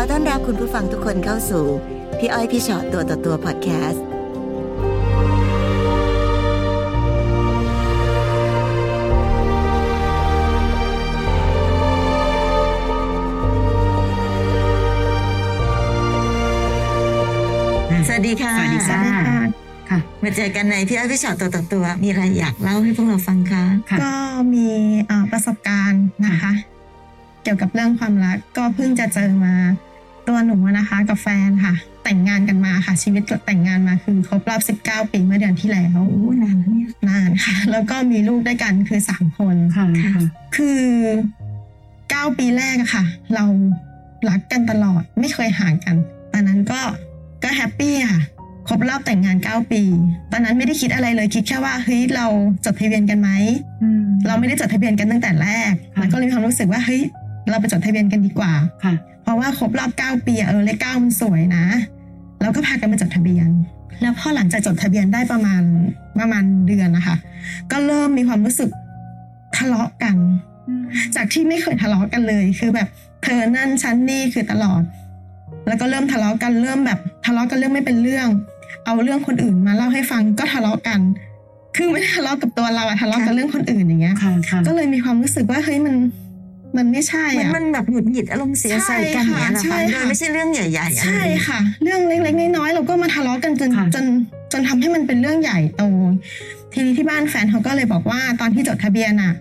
อต้อนรับคุณผู้ฟังทุกคนเข้าสู่ พี่อ้อยพี่ชอตตัวต่อตัวพอดแคสต์สวัสดีค่ะ สวัสดีค่ะค่ะ มาเจอกันในพี่อ้อยพี่ชอตตัวต่อตัว มีอะไรอยากเล่าให้พวกเราฟังคะค่ะก็มีเอ่อประสบการณ์นะคะ เกี่ยวกับเรื่องความรักก็เพิ่งจะเจอมา ตัวหนูนะคะ กับแฟนค่ะ แต่งงานกันมาค่ะ ชีวิตแต่งงานมาคือครบรอบ19 ปีเมื่อเดือนที่แล้วโอ้นานแล้วเนี่ยนานค่ะ แล้วก็มีลูกด้วยกันคือสามคนค่ะค่ะ คือเก้าปีแรกอะค่ะ เรารักกันตลอดไม่เคยห่างกันตอนนั้นก็ก็ happy ค่ะครบรอบแต่งงานเก้าปี ตอนนั้นไม่ได้คิดอะไรเลยคิดแค่ว่าเฮ้ยเราจดทะเบียนกันไหมอืมเราไม่ได้จดทะเบียนกันตั้งแต่แรกค่ะแล้วก็เลยมีความรู้สึกว่าเฮ้ยเราไปจดทะเบียนกันดีกว่าค่ะ เพราะว่าครบรอบเก้าปีอะเออเลขเก้ามันสวยนะ แล้วก็พากันไปจดทะเบียน แล้วพอหลังจากจดทะเบียนได้ประมาณประมาณเดือนนะคะ ก็เริ่มมีความรู้สึกทะเลาะกัน จากที่ไม่เคยทะเลาะกันเลย คือแบบเธอนั่นฉันนี่คือตลอด แล้วก็เริ่มทะเลาะกันเริ่มแบบทะเลาะกันเรื่องไม่เป็นเรื่อง เอาเรื่องคนอื่นมาเล่าให้ฟังก็ทะเลาะกัน คือไม่ได้ทะเลาะกับตัวเราอะทะเลาะกันเรื่องคนอื่นอย่างเงี้ยค่ะค่ะก็เลยมีความรู้สึกว่าเฮ้ยมัน มันไม่ใช่มันอะมันแบบหงุดหงิดอารมณ์เสียใช่ใส่กันอย่างเงี้ยเหรอค่ะใช่คะโดยค่ะไม่ใช่เรื่องใหญ่ๆอะไรใช่ค่ะ เรื่องเล็กๆน้อยๆเราก็มาทะเลาะกันจนค่ะจนจนทำให้มันเป็นเรื่องใหญ่โตทีนี้ที่บ้านแฟนเขาก็เลยบอกว่าตอนที่จดทะเบียนอะ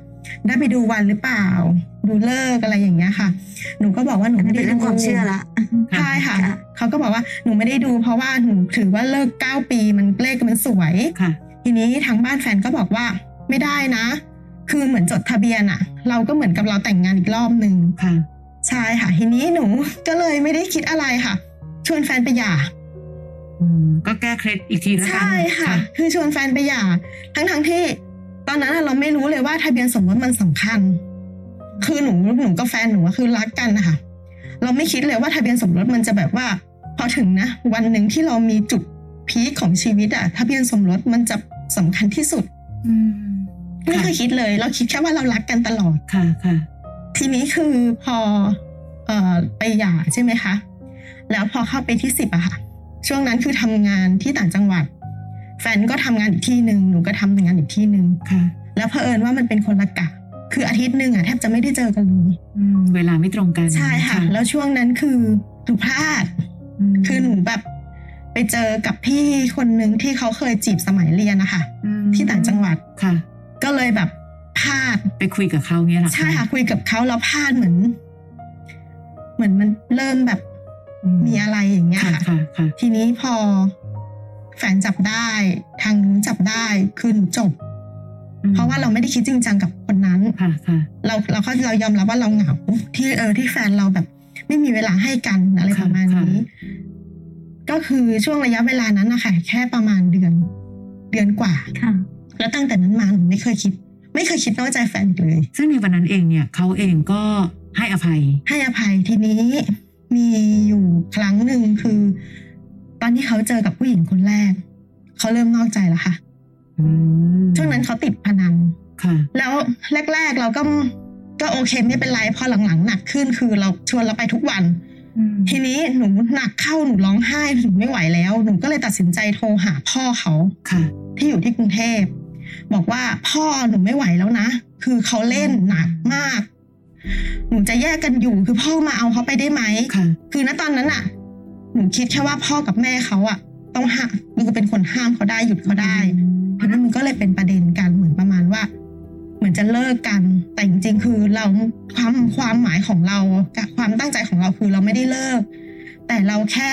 ได้ไปดูวันหรือเปล่า ดูเลิกษ์อะไรอย่างเงี้ยค่ะ หนูก็บอกว่าหนูอันไม่นี้ได้เป็นเรื่องความเชื่อละใช่ค่ะค่ะเขาก็บอกว่าหนูไม่ได้ดูเพราะว่าหนูถือว่าเลิกเก้าปีมันเลขมันสวยค่ะ ทีนี้ทางบ้านแฟนก็บอกว่าไม่ได้นะ คือเหมือนจดทะเบียนอะเราก็เหมือนกับเราแต่งงานอีกรอบหนึ่งค่ะใช่ค่ะทีนี้หนูก็เลยไม่ได้คิดอะไรค่ะ ชวนแฟนไปหย่าอืมก็แก้เคล็ดอีกทีแล้วกันใช่ค่ะ คือชวนแฟนไปหย่า ทั้งทั้งๆที่ ตอนนั้นอะเราไม่รู้เลยว่าทะเบียนสมรสมันสำคัญ คือหนูหนูกับแฟนหนูอะคือรักกันนะคะเราไม่คิดเลยว่าทะเบียนสมรสมันจะแบบว่า พอถึงนะวันหนึ่งที่เรามีจุดพีคของชีวิตอะทะเบียนสมรสมันจะสำคัญที่สุด อืม ไม่เคยคิดเลย เราคิดแค่ว่าเรารักกันตลอดค่ะค่ะ ทีนี้คือพอเอ่อไปหย่าใช่ไหมคะแล้วพอเข้าไปที่สิบอะค่ะ ช่วงนั้นคือทำงานที่ต่างจังหวัด แฟนก็ทำงานอีกที่หนึ่งหนูก็ทำงานอีกที่หนึ่งค่ะ แล้วเผอิญว่ามันเป็นคนละกะ คืออาทิตย์หนึ่งอะแทบจะไม่ได้เจอกันเลยอืมเวลาไม่ตรงกันใช่ค่ะ แล้วช่วงนั้นคือหนูพลาดมคือหนูแบบไปเจอกับพี่คนหนึ่งที่เขาเคยจีบสมัยเรียนนะคะอืมที่ต่างจังหวัดค่ะ ก็เลยแบบพลาดไปคุยกับเขาเนี้ยเหรอใช่ค่ะคุยกับเขาแล้วพลาดเหมือน เหมือนมันเริ่มแบบอืมีอะไรอย่างเงี้ยค่ะค่ะค่ะค่ะทีนี้พอแฟนจับได้ ทางนู้นจับได้คือหนูจบอืมเพราะว่าเราไม่ได้คิดจริงจังกับคนนั้นค่ะค่ะเราเราเขาเรายอมรับว่าเราเหงาที่เออที่แฟนเราแบบ ไม่มีเวลาให้กันอะไรค่ะประมาณนี้ค่ะก็คือช่วงระยะเวลานั้นนะคะแค่ประมาณเดือน เดือนกว่าค่ะ แล้วตั้งแต่นั้นมาหนูไม่เคยคิด ไม่เคยคิดนอกใจแฟนอีกเลย ซึ่งในวันนั้นเองเนี่ยเขาเองก็ให้อภัย ให้อภัยทีนี้มีอยู่ครั้งหนึ่งคือ ตอนที่เขาเจอกับผู้หญิงคนแรก เขาเริ่มนอกใจแล้วค่ะอืมช่วงนั้นเขาติดพนันค่ะ แล้วแรก ๆ เราก็ก็โอเคไม่เป็นไรพอหลังๆหนักขึ้นคือเราชวนเราไปทุกวันอืมทีนี้หนูหนักเข้าหนูร้องไห้หนูไม่ไหวแล้ว หนูก็เลยตัดสินใจโทรหาพ่อเขาค่ะ ที่อยู่ที่กรุงเทพ บอกว่าพ่อหนูไม่ไหวแล้วนะ คือเขาเล่นหนักมาก หนูจะแยกกันอยู่คือพ่อมาเอาเขาไปได้ไหมค่ะคือณตอนนั้นอะหนูคิดแค่ว่าพ่อกับแม่เขาอะต้องห้ามคือเป็นคนห้ามเขาได้หยุดเขาได้ทีนี้มันก็เลยเป็นประเด็นกันเหมือนประมาณว่า เหมือนจะเลิกกัน แต่จริงๆคือเราความความหมายของเรากับความตั้งใจของเราคือเราไม่ได้เลิก แต่เราแค่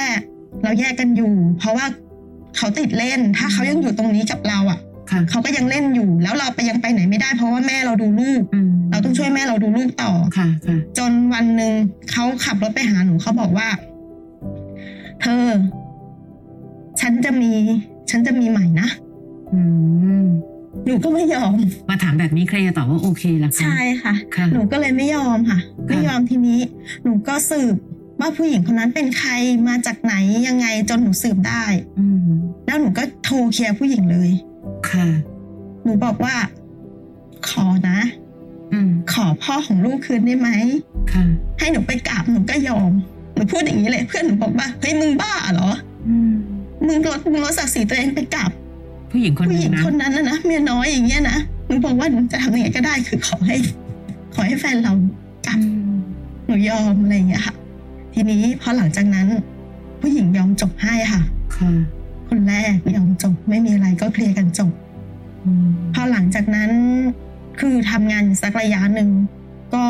เราแยกกันอยู่ เพราะว่าเขาติดเล่น ถ้าเขายังอยู่ตรงนี้กับเราอะ ค่ะเขาก็ยังเล่นอยู่ แล้วเราไปยังไปไหนไม่ได้ เพราะว่าแม่เราดูลูกอืมเราต้องช่วยแม่เราดูลูกต่อค่ะค่ะจนวันหนึ่งเขาขับรถไปหาหนูเขาบอกว่า เธอ ฉันจะมี ฉันจะมีใหม่นะอืมหนูก็ไม่ยอม มาถามแบบนี้ใครจะตอบว่าโอเคล่ะคะใช่ค่ะค่ะ หนูก็เลยไม่ยอมค่ะ ไม่ยอมทีนี้ หนูก็สืบว่าผู้หญิงคนนั้นเป็นใครมาจากไหนยังไงจนหนูสืบได้อืมแล้วหนูก็โทรเคลียร์ผู้หญิงเลย ค่ะ หนูบอกว่า ขอนะอืมขอพ่อของลูกคืนได้ไหมค่ะให้หนูไปกราบหนูก็ยอมหนูพูดอย่างนี้เลยเพื่อนหนูบอกว่าเฮ้ยมึงบ้าเหรออืมมึงลดมึงลดศักดิ์ศรีตัวเองไปกับผู้หญิงคนผู้หนึญิงงนะคนนั้นนะนะเมียน้อยอย่างเงี้ยนะหนูบอกว่าหนูจะทำยังไงก็ได้คือขอให้ ขอให้แฟนเรากลับอืมหนูยอมอะไรอย่างเงี้ยค่ะ ทีนี้พอหลังจากนั้น ผู้หญิงยอมจบให้ค่ะ ค่ะคนแรกยอมจบไม่มีอะไรก็เคลียร์กันจบอืมพอหลังจากนั้นคือทำงานอยู่สักระยะหนึ่งก็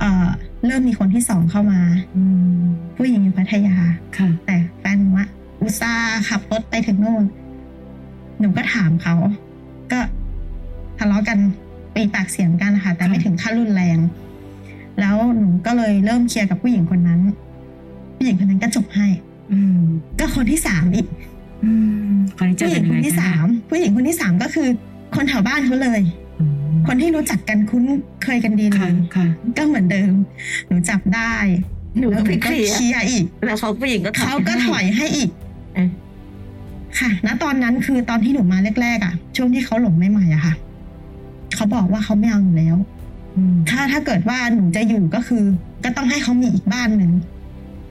เอ่อเริ่มมีคนที่สองเข้ามาอืมผู้หญิงอยู่พัทยาค่ะแต่แฟนหนูอะอุตส่าห์ขับรถไปถึงโน่นหนูก็ถามเขา ก็ทะเลาะกันปีปากเสียงกันนะคะแต่ไม่ค่ะถึงขั้นรุนแรง แล้วหนูก็เลยเริ่มเคลียร์กับผู้หญิงคนนั้น ผู้หญิงคนนั้นก็จบให้ อืม ก็คนที่สามอีกอืมคนนี้เจอผู้หกัญินงยังคไงนที่คะสามผู้หญิงคนที่สามก็คือ คนแถวบ้านเขาเลยอืมคนที่รู้จักกันคุ้นเคยกันดีเลค่ะยค่ะก็เหมือนเดิม หนูจับได้ หนูแล้วหนูไปก็เคลียร์เคลียร์อีก แล้วเขาผู้หญิงก็เขาก็ถอยให้อีกเออค่ะ ณ ตอนนั้นคือตอนที่หนูมาแรกๆอะ ช่วงที่เขาหลงใหม่ๆอะค่ะ เขาบอกว่าเขาไม่เอาอยู่แล้วอืมถ้าถ้าเกิดว่าหนูจะอยู่ก็คือ ก็ต้องให้เขามีอีกบ้านหนึ่ง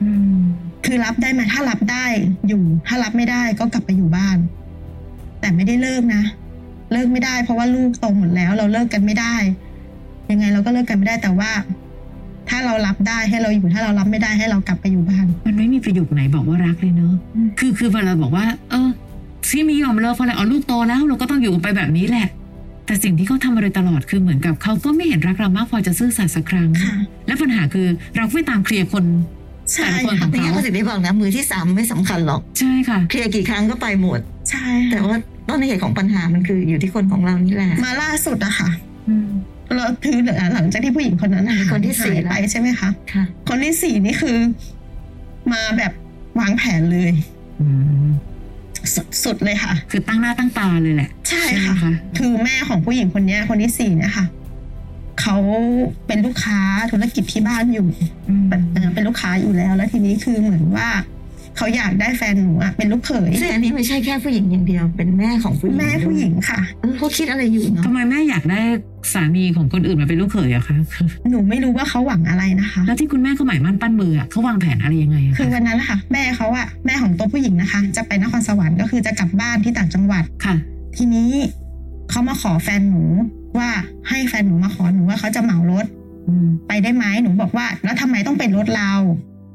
อืม คือรับได้ไหมถ้ารับได้อยู่ ถ้ารับไม่ได้ก็กลับไปอยู่บ้าน แต่ไม่ได้เลิกนะ เลิกไม่ได้ เพราะว่าลูกโตหมดแล้ว เราเลิกกันไม่ได้ ยังไงเราก็เลิกกันไม่ได้แต่ว่า ถ้าเรารับได้ให้เราอยู่ถ้าเรารับไม่ได้ให้เรากลับไปอยู่บ้าน มันไม่มีประโยคไหนบอกว่ารักเลยเนอะอืมคือคือเวลาบอกว่า เออที่ไม่ยอมเลิกเพราะอะไรอ๋อลูกโตแล้ว เราก็ต้องอยู่กันไปแบบนี้แหละแต่สิ่งที่เขาทำมาโดยตลอดคือเหมือนกับเขาก็ไม่เห็นรักเรามากพอจะซื่อสัตย์สักครั้งค่ะและปัญหาคือเราก็ไปตามเคลียร์คน ใช่แต่ละคนขค่ะองไม่งั้นเขาถึงได้บอกนะ มือที่สามไม่สำคัญหรอก ใช่ค่ะ เคลียร์กี่ครั้งก็ไปหมด ใช่ แต่ค่ะว่าต้นเหตุของปัญหามันคืออยู่ที่คนของเรานี่แหละ มาล่าสุดอะค่ะอืมเราคือหลังจากที่ผู้หญิงคนนั้นมีคนที่สี่หายไปแล้วใช่ไหมคะค่ะ คนที่สี่นี่คือ มาแบบวางแผนเลยอืมสุดๆเลยค่ะ คือตั้งหน้าตั้งตาเลยแหละ ใช่ไหมค่ะคะคือแม่ของผู้หญิงคนเนี้ยคนที่สี่เนี่ยค่ะ เขาเป็นลูกค้าธุรกิจที่บ้านอยู่อืมเป็นเอ่อเป็นลูกค้าอยู่แล้ว แล้วทีนี้คือเหมือนว่าเขาอยากได้แฟนหนูอะเป็นลูกเขยซึ่งอันนี้ไม่ใช่แค่ผู้หญิงอย่างเดียว เป็นแม่ของผู้หญิงแม่ผู้หญิงค่ะเออเขาคิดอะไรอยู่เนาะทำไมแม่อยากได้สามีของคนอื่นมาเป็นลูกเขยอะคะคือหนูไม่รู้ว่าเขาหวังอะไรนะคะ แล้วที่คุณแม่เขาหมายมั่นปั้นมืออะเขาวางแผนอะไรยังไงอะคือคะวันนั้นนะคะแม่เขาอะแม่ของตัวผู้หญิงนะคะ จะไปนครสวรรค์ก็คือจะกลับบ้านที่ต่างจังหวัดค่ะ ทีนี้เขามาขอแฟนหนู ว่าให้แฟนหนูมาขอหนูว่าเขาจะเหมารถอืมไปได้ไหมหนูบอกว่า แล้วทำไมต้องเป็นรถเรา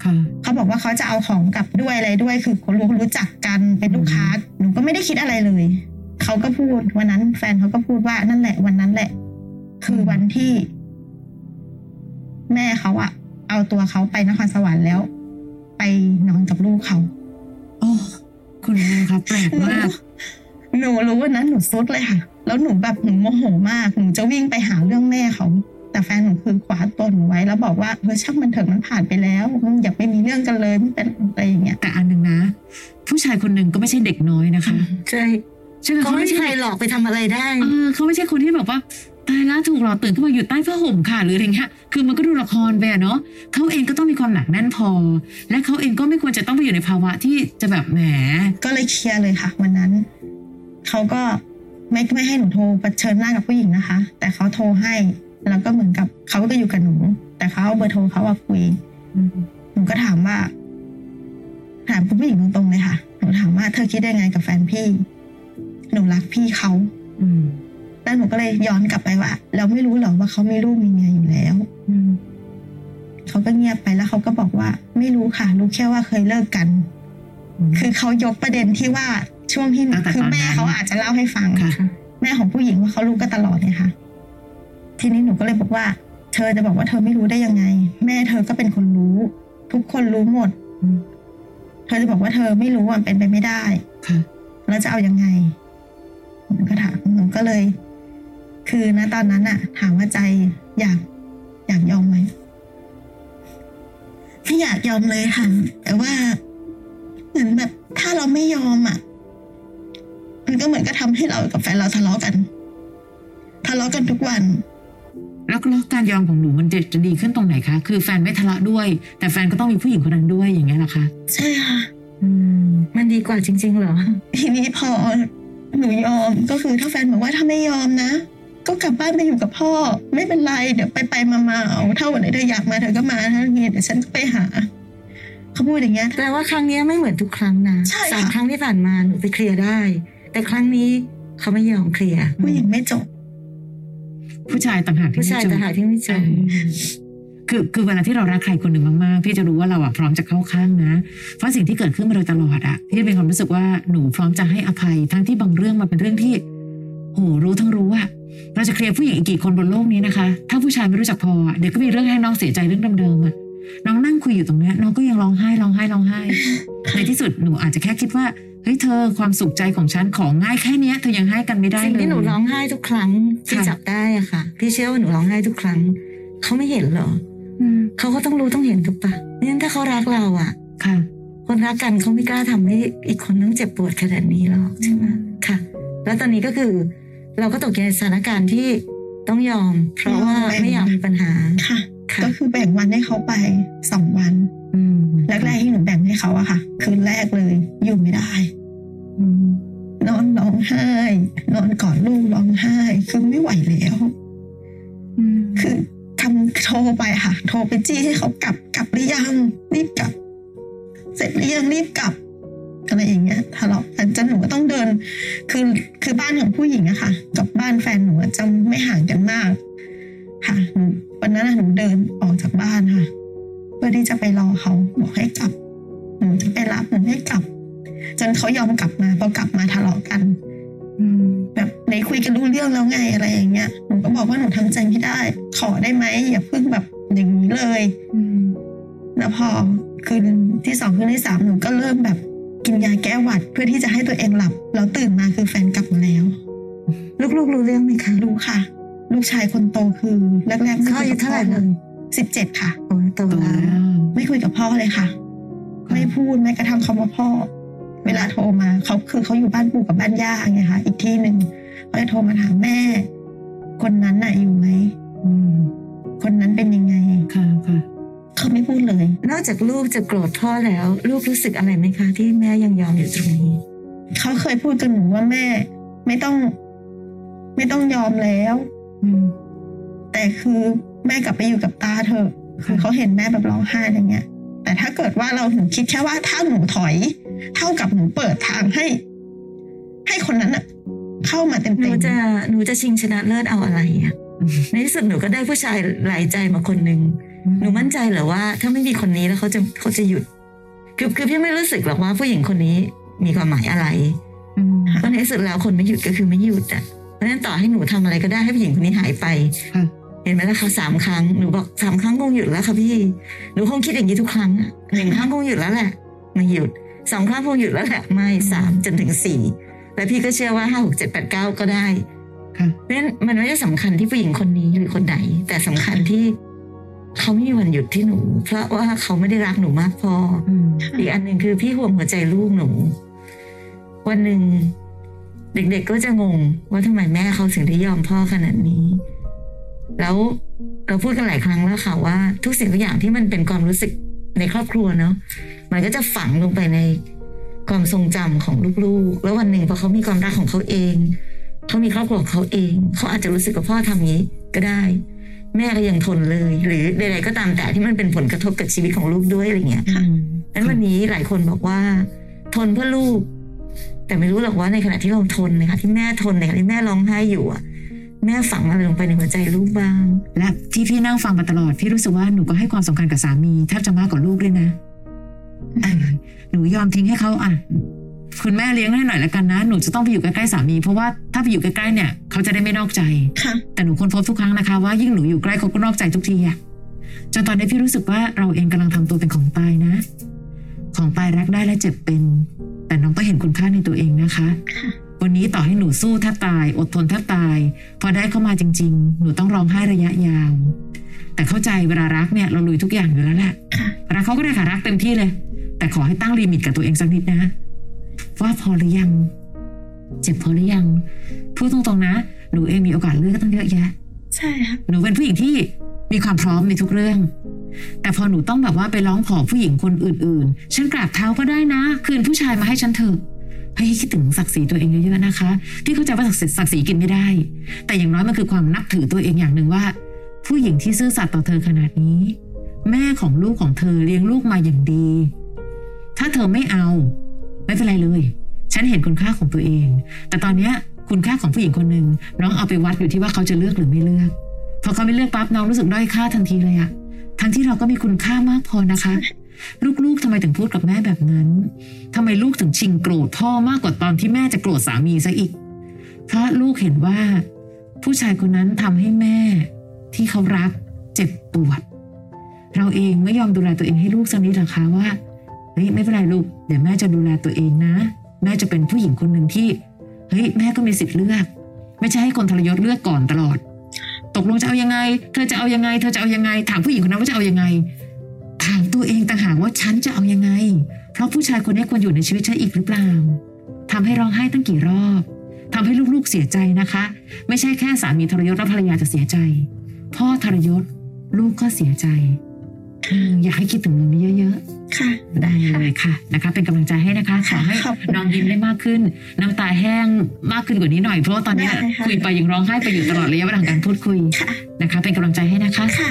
ค่ะเขาบอกว่าเขาจะเอาของกลับด้วยอะไรด้วย คือคนรู้รู้จักกันเป็นลูกค้า หนูก็ไม่ได้คิดอะไรเลยเขาก็พูดวันนั้น แฟนเขาก็พูดว่านั่นแหละวันนั้นแหละ คือวันที่ แม่เขาอะเอาตัวเขาไปนครสวรรค์แล้ว ไปนอนกับลูกเขาโอ้คุณแม่ครับแปลกหนูมากหนูรู้วันนั้นหนูซุดเลยค่ะ แล้วหนูแบบหนูโมโหมาก หนูจะวิ่งไปหาเรื่องแม่เขา แต่แฟนหนูคือขวาตัวหนูไว้แล้วบอกว่าเออช่างมันเถอะมันผ่านไปแล้วมึงอย่าไปมีเรื่องกันเลยมันเป็นอะไรอย่างเงี้ยแต่อันหนึ่งนะ ผู้ชายคนหนึ่งก็ไม่ใช่เด็กน้อยนะคะ ใช่ใช่ไหมเขาเขาไม่ไม่ใช่ใช่ใครหลอกไปทำอะไรได้เออเขาไม่ใช่คนที่แบบว่าตายแล้วถูกหลอกตื่นขึ้นมาอยู่ใต้ผ้าห่มค่ะหรืออะไรเงี้ยคือมันก็ดูละครไปอะเนาะเขาเองก็ต้องมีความหนักแน่นพอ และเขาเองก็ไม่ควรจะต้องไปอยู่ในภาวะที่จะแบบแหมก็เลยเคลียร์เลยค่ะ วันนั้นเขาก็ ไม่ไม่ให้หนูโทรเผชิญหน้ากับผู้หญิงนะคะ แต่เขาโทรให้แล้วก็เหมือนกับเขาก็อยู่กับหนู แต่เขาเอาเบอร์โทรเขาว่าคุยอืมหนูก็ถามว่า ถามคุณผู้หญิงตรงๆเลยค่ะหนูถามว่าเธอคิดได้ไงกับแฟนพี่ หนูรักพี่เขาอืมแล้วหนูก็เลยย้อนกลับไปว่าเราไม่รู้หรอว่าเขามีลูกมีเมียอยู่แล้วอืมเขาก็เงียบไปแล้วเขาก็บอกว่า ไม่รู้ค่ะ รู้แค่ว่าเคยเลิกกัน คือเขายกประเด็นที่ว่า ช่วงที่หนูตั้งแต่คือตอนนั้นแม่เขาอาจจะเล่าให้ฟังค่ะแม่ของผู้หญิงว่าเขารู้กันตลอดเนี่ยค่ะ ทีนี้หนูก็เลยบอกว่า เธอจะบอกว่าเธอไม่รู้ได้ยังไง แม่เธอก็เป็นคนรู้ ทุกคนรู้หมดอืมเธอจะบอกว่าเธอไม่รู้อะเป็นไปไม่ได้ค่ะแล้วจะเอายังไงหนูก็ถามหนูก็เลย คือณตอนนั้นอะถามว่าใจอยากอยากยอมไหมไม่อยากยอมเลยค่ะ แต่ว่า เหมือนแบบ ถ้าเราไม่ยอมอะ มันก็เหมือนก็ทำให้เรากับแฟนเราทะเลาะกัน ทะเลาะกันทุกวันแล้วแล้วการยอมของหนูมันจะจะดีขึ้นตรงไหนคะ คือแฟนไม่ทะเลาะด้วย แต่แฟนก็ต้องมีผู้หญิงคนนั้นด้วยอย่างเงี้ยเหรอคะ ใช่ค่ะอืมมันดีกว่าจริง ๆ เหรอ ทีนี้พอหนูยอมก็คือถ้าแฟนบอกว่าถ้าไม่ยอมนะ ก็กลับบ้านไปอยู่กับพ่อ ไม่เป็นไรเดี๋ยวไปไปมามาเอาถ้าวันไหนเธออยากมาเธอก็มาถ้าอย่างงี้เดี๋ยวฉันก็ไปหาเขาพูดอย่างเงี้ยแต่ว่าครั้งเนี้ยไม่เหมือนทุกครั้งนะใช่ค่ะสามครั้งที่ผ่านมาหนูไปเคลียร์ได้ แต่ครั้งนี้เขาไม่ยอมเคลียร์ผู้หญิงไม่จบ ผู้ชายต่างหากที่ผู้ชายไม่จบต่างหากที่ไม่จเอบอคือคือเวลาที่เรารักใครคนหนึ่งมากๆ พี่จะรู้ว่าเราอะพร้อมจะเข้าข้างนะ เพราะสิ่งที่เกิดขึ้นมาโดยตลอดอะพี่มีความรู้สึกว่าหนูพร้อมจะให้อภัย ทั้งที่บางเรื่องมันเป็นเรื่องที่โหรู้ทั้งรู้อะเราจะเคลียร์ผู้หญิงอีกกี่คนบนโลกนี้นะคะ ถ้าผู้ชายไม่รู้จักพออะเดี๋ยวก็มีเรื่องให้น้องเสียใจเรื่องเดิมๆอะน้องนั่งคุยอยู่ตรงเนี้ยน้องก็ยังร้องไห้ร้องไห้ร้องไห้ในที่สุดหนูอาจจะแค่คิดว่า เฮ้ยเธอความสุขใจของฉันของง่ายแค่เนี้ยเธอยังให้กันไม่ได้สิ่งเลยที่หนูร้องไห้ทุกครั้งที่ค่ะจับได้อะค่ะ พี่เชื่อว่าหนูร้องไห้ทุกครั้ง เขาไม่เห็นเหรออืมเขาก็ต้องรู้ต้องเห็นถูกปะเนี่ยถ้าเขารักเราอะค่ะ คนรักกันเขาไม่กล้าทำให้อีกคนต้องเจ็บปวดขนาดนี้หรอกใช่ไหมค่ะ แล้วตอนนี้ก็คือ เราก็ตกอยู่ในสถานการณ์ที่ต้องยอม เพราะว่าไม่อยากมีปัญหาค่ะค่ะก็คือแบ่งวันให้เขาไปสองวันอืม แรกๆที่หนูแบ่งให้เขาอะค่ะ คืนแรกเลย อยู่ไม่ได้อืมนอนร้องไห้ นอนกอดลูกร้องไห้ คือไม่ไหวแล้วอืมคือทำโทรไปค่ะ โทรไปจี้ให้เขากลับกลับหรือยังรีบกลับ เสร็จหรือยังรีบกลับอะไรอย่างเงี้ยทะเลาะกันจนหนูก็ต้องเดิน คือคือบ้านของผู้หญิงอะค่ะ กับบ้านแฟนหนูอะจะไม่ห่างกันมาก ค่ะหนูวันนั้นอะหนูเดินออกจากบ้านค่ะเพื่อที่จะไปรอเขาบอกให้กลับหนูจะไปรับหนูให้กลับ จนเขายอมกลับมาพอกลับมาทะเลาะกันแบบไหนคุยกันรู้เรื่องแล้วไงอะไรอย่างเงี้ยหนูก็บอกว่าหนูทำใจไม่ได้ ขอได้ไหมอย่าเพิ่งแบบอย่างนี้เลยแล้วพอคืนที่สองคืนที่สามหนูก็เริ่มแบบกินยาแก้หวัดเพื่อที่จะให้ตัวเองหลับแล้วตื่นมาคือแฟนกลับมาแล้ว ลูกๆรู้เรื่องไหมคะรู้ค่ะ ลูกชายคนโตคือแรกๆไม่เขาคุอายยุกับเท่าไหร่เลย สิบเจ็ดค่ะโอ้ยโตโตแล้แล้ววไม่คุยกับพ่อเลยค่ะ ไม่พูดแม้กระทั่งคำว่าพ่อ เวลาโทรมาเขาคือเขาอยู่บ้านปู่กับบ้านย่าไงคะอีกที่หนึ่งเขาจะโทรมาถามแม่ คนนั้นน่ะอยู่ไหมอืมคนนั้นเป็นยังไงค่ะค่ะเขาไม่พูดเลย นอกจากลูกจะโกรธพ่อแล้ว ลูกรู้สึกอะไรไหมคะ ที่แม่ยังยอมอยู่ตรงนี้เขาเคยพูดกับหนูว่าแม่ ไม่ต้อง ไม่ต้องยอมแล้วอืมแต่คือ แม่กลับไปอยู่กับตาเถอะคือเขาเห็นแม่แบบร้องไห้อะไรเงี้ย แต่ถ้าเกิดว่าเราหนูคิดแค่ว่าถ้าหนูถอย เท่ากับหนูเปิดทางให้ ให้คนนั้นอะเข้ามาเต็มหนูๆจะหนูจะชิงชนะเลิศเอาอะไรอะในที่สุดหนูก็ได้ผู้ชายหลายใจมาคนหนึ่งหนูมั่นใจเหรอว่า ถ้าไม่มีคนนี้แล้วเขาจะเขาจะหยุด คือคือพี่ไม่รู้สึกหรอกว่าผู้หญิงคนนี้มีความหมายอะไรอืมค่ะเพราะในที่สุดแล้วคนไม่หยุดก็คือไม่หยุดอะเพราะฉะนั้นต่อให้หนูทำอะไรก็ได้ให้ผู้หญิงคนนี้หายไปค่ะ เห็นไหมล่ะคะสามครั้งหนูบอกสามครั้งคงหยุดแล้วค่ะพี่หนูคงคิดอย่างนี้ทุกครั้งอะหนึ่งครั้งคงหยุดแล้วแหละไม่หยุดสองครั้งคงหยุดแล้วแหละไม่สามจนถึงสี่และพี่ก็เชื่อว่าห้าหกเจ็ดแปดเก้าก็ได้ค่ะเพราะฉะนั้นมันไม่ได้สำคัญที่ผู้หญิงคนนี้หรือคนไหน แต่สำคัญที่เขาไม่มีวันหยุดที่หนู เพราะว่าเขาไม่ได้รักหนูมากพออืมอีกอันหนึ่งคือพี่ห่วงหัวใจลูกหนู วันหนึ่งเด็กๆก็จะงงว่าทำไมแม่เขาถึงได้ยอมพ่อขนาดนี้ แล้วเราพูดกันหลายครั้งแล้วค่ะว่าทุกสิ่งทุกอย่างที่มันเป็นความรู้สึกในครอบครัวเนาะมันก็จะฝังลงไปในความทรงจำของลูกๆ แล้ววันหนึ่งพอเขามีความรักของเขาเองเขามีครอบครัวของเขาเอง เขาอาจจะรู้สึกว่าพ่อทำงี้ก็ได้ แม่ก็ยังทนเลย หรือใดๆก็ตามแต่ที่มันเป็นผลกระทบกับชีวิตของลูกด้วยอะไรเงี้ยอืมนั้นวันนี้หลายคนบอกว่า ทนเพื่อลูก แต่ไม่รู้หรอกว่าในขณะที่เราทนนะคะที่แม่ทนในขณะที่แม่ร้องไห้อยู่อะ แม่ฝังอะไรลงไปในหัวใจลูกบ้าง และที่พี่นั่งฟังมาตลอด พี่รู้สึกว่าหนูก็ให้ความสำคัญกับสามีแทบจะมากกว่าลูกด้วยนะอะหนูยอมทิ้งให้เขาอะคุณแม่เลี้ยงให้หน่อยแล้วกันนะ หนูจะต้องไปอยู่ใกล้ๆสามี เพราะว่าถ้าไปอยู่ใกล้ๆเนี่ย เขาจะได้ไม่นอกใจค่ะแต่หนูค้นพบทุกครั้งนะคะว่ายิ่งหนูอยู่ใกล้เขาก็นอกใจทุกทีอะจนตอนนี้พี่รู้สึกว่าเราเองกำลังทำตัวเป็นของตายนะ ของตายรักได้และเจ็บเป็น แต่น้องต้องเห็นคุณค่าในตัวเองนะคะค่ะ วันนี้ต่อให้หนูสู้แทบตาย อดทนแทบตาย พอได้เข้ามาจริง ๆ หนูต้องร้องไห้ระยะยาว แต่เข้าใจเวลารักเนี่ยเราลุยทุกอย่างอยู่แล้วแหละค่ะรักเขาก็ได้ค่ะรักเต็มที่เลย แต่ขอให้ตั้งลิมิตกับตัวเองสักนิดนะ ว่าพอหรือยัง เจ็บพอหรือยังพูดตรงๆนะ หนูเองมีโอกาสเลือกตั้งเยอะแยะ ใช่ค่ะหนูเป็นผู้หญิงที่มีความพร้อมในทุกเรื่อง แต่พอหนูต้องแบบว่าไปร้องขอผู้หญิงคนอื่น ๆ ฉันกราบเท้าก็ได้นะ คืนผู้ชายมาให้ฉันเถอะ ให้คิดถึงศักดิ์ศรีตัวเองเยอะๆนะคะพี่เข้าใจว่าศักดิ์ศรีศักดิ์ศรีกินไม่ได้ แต่อย่างน้อยมันคือความนับถือตัวเองอย่างหนึ่งว่า ผู้หญิงที่ซื่อสัตย์ต่อเธอขนาดนี้ แม่ของลูกของเธอเลี้ยงลูกมาอย่างดี ถ้าเธอไม่เอา ไม่เป็นไรเลย ฉันเห็นคุณค่าของตัวเอง แต่ตอนเนี้ยคุณค่าของผู้หญิงคนหนึ่งน้องเอาไปวัดอยู่ที่ว่าเขาจะเลือกหรือไม่เลือกพอเขาไม่เลือกปั๊บน้องรู้สึกด้อยค่าทันทีเลยอะทั้งที่เราก็มีคุณค่ามากพอนะคะ ลูกๆทำไมถึงพูดกับแม่แบบนั้นทำไมลูกถึงชิงโกรธพ่อมากกว่าตอนที่แม่จะโกรธสามีซะอีก เพราะลูกเห็นว่า ผู้ชายคนนั้นทำให้แม่ ที่เขารัก เจ็บปวด เราเองไม่ยอมดูแลตัวเองให้ลูกสักนิดหรอคะว่าเฮ้ยไม่เป็นไรลูกเดี๋ยวแม่จะดูแลตัวเองนะ แม่จะเป็นผู้หญิงคนหนึ่งที่เฮ้ยแม่ก็มีสิทธิ์เลือก ไม่ใช่ให้คนทรยศเลือกก่อนตลอด ตกลงจะเอายังไง เธอจะเอายังไง เธอจะเอายังไง ถามผู้หญิงคนนั้นว่าจะเอายังไง ตัวเองต่างหากว่าฉันจะเอายังไง เพราะผู้ชายคนนี้ควรอยู่ในชีวิตฉันอีกหรือเปล่าทำให้ร้องไห้ตั้งกี่รอบทำให้ลูกๆเสียใจนะคะ ไม่ใช่แค่สามีทรยศแล้วภรรยาจะเสียใจ พ่อทรยศลูกก็เสียใจอืมอยากให้คิดถึงเรื่องนี้เยอะค่ะๆได้เลยค่ะนะคะ เป็นกำลังใจให้นะคะขอให้ขอบคุณน้องยิ้มได้มากขึ้น น้ำตาแห้งมากขึ้นกว่านี้หน่อย เพราะว่าตอนนี้ได้ค่ะคุยไปยังร้องไห้ไปอยู่ตลอดระยะเวลาของการพูดคุยค่ะนะคะ เป็นกำลังใจให้นะคะค่ะ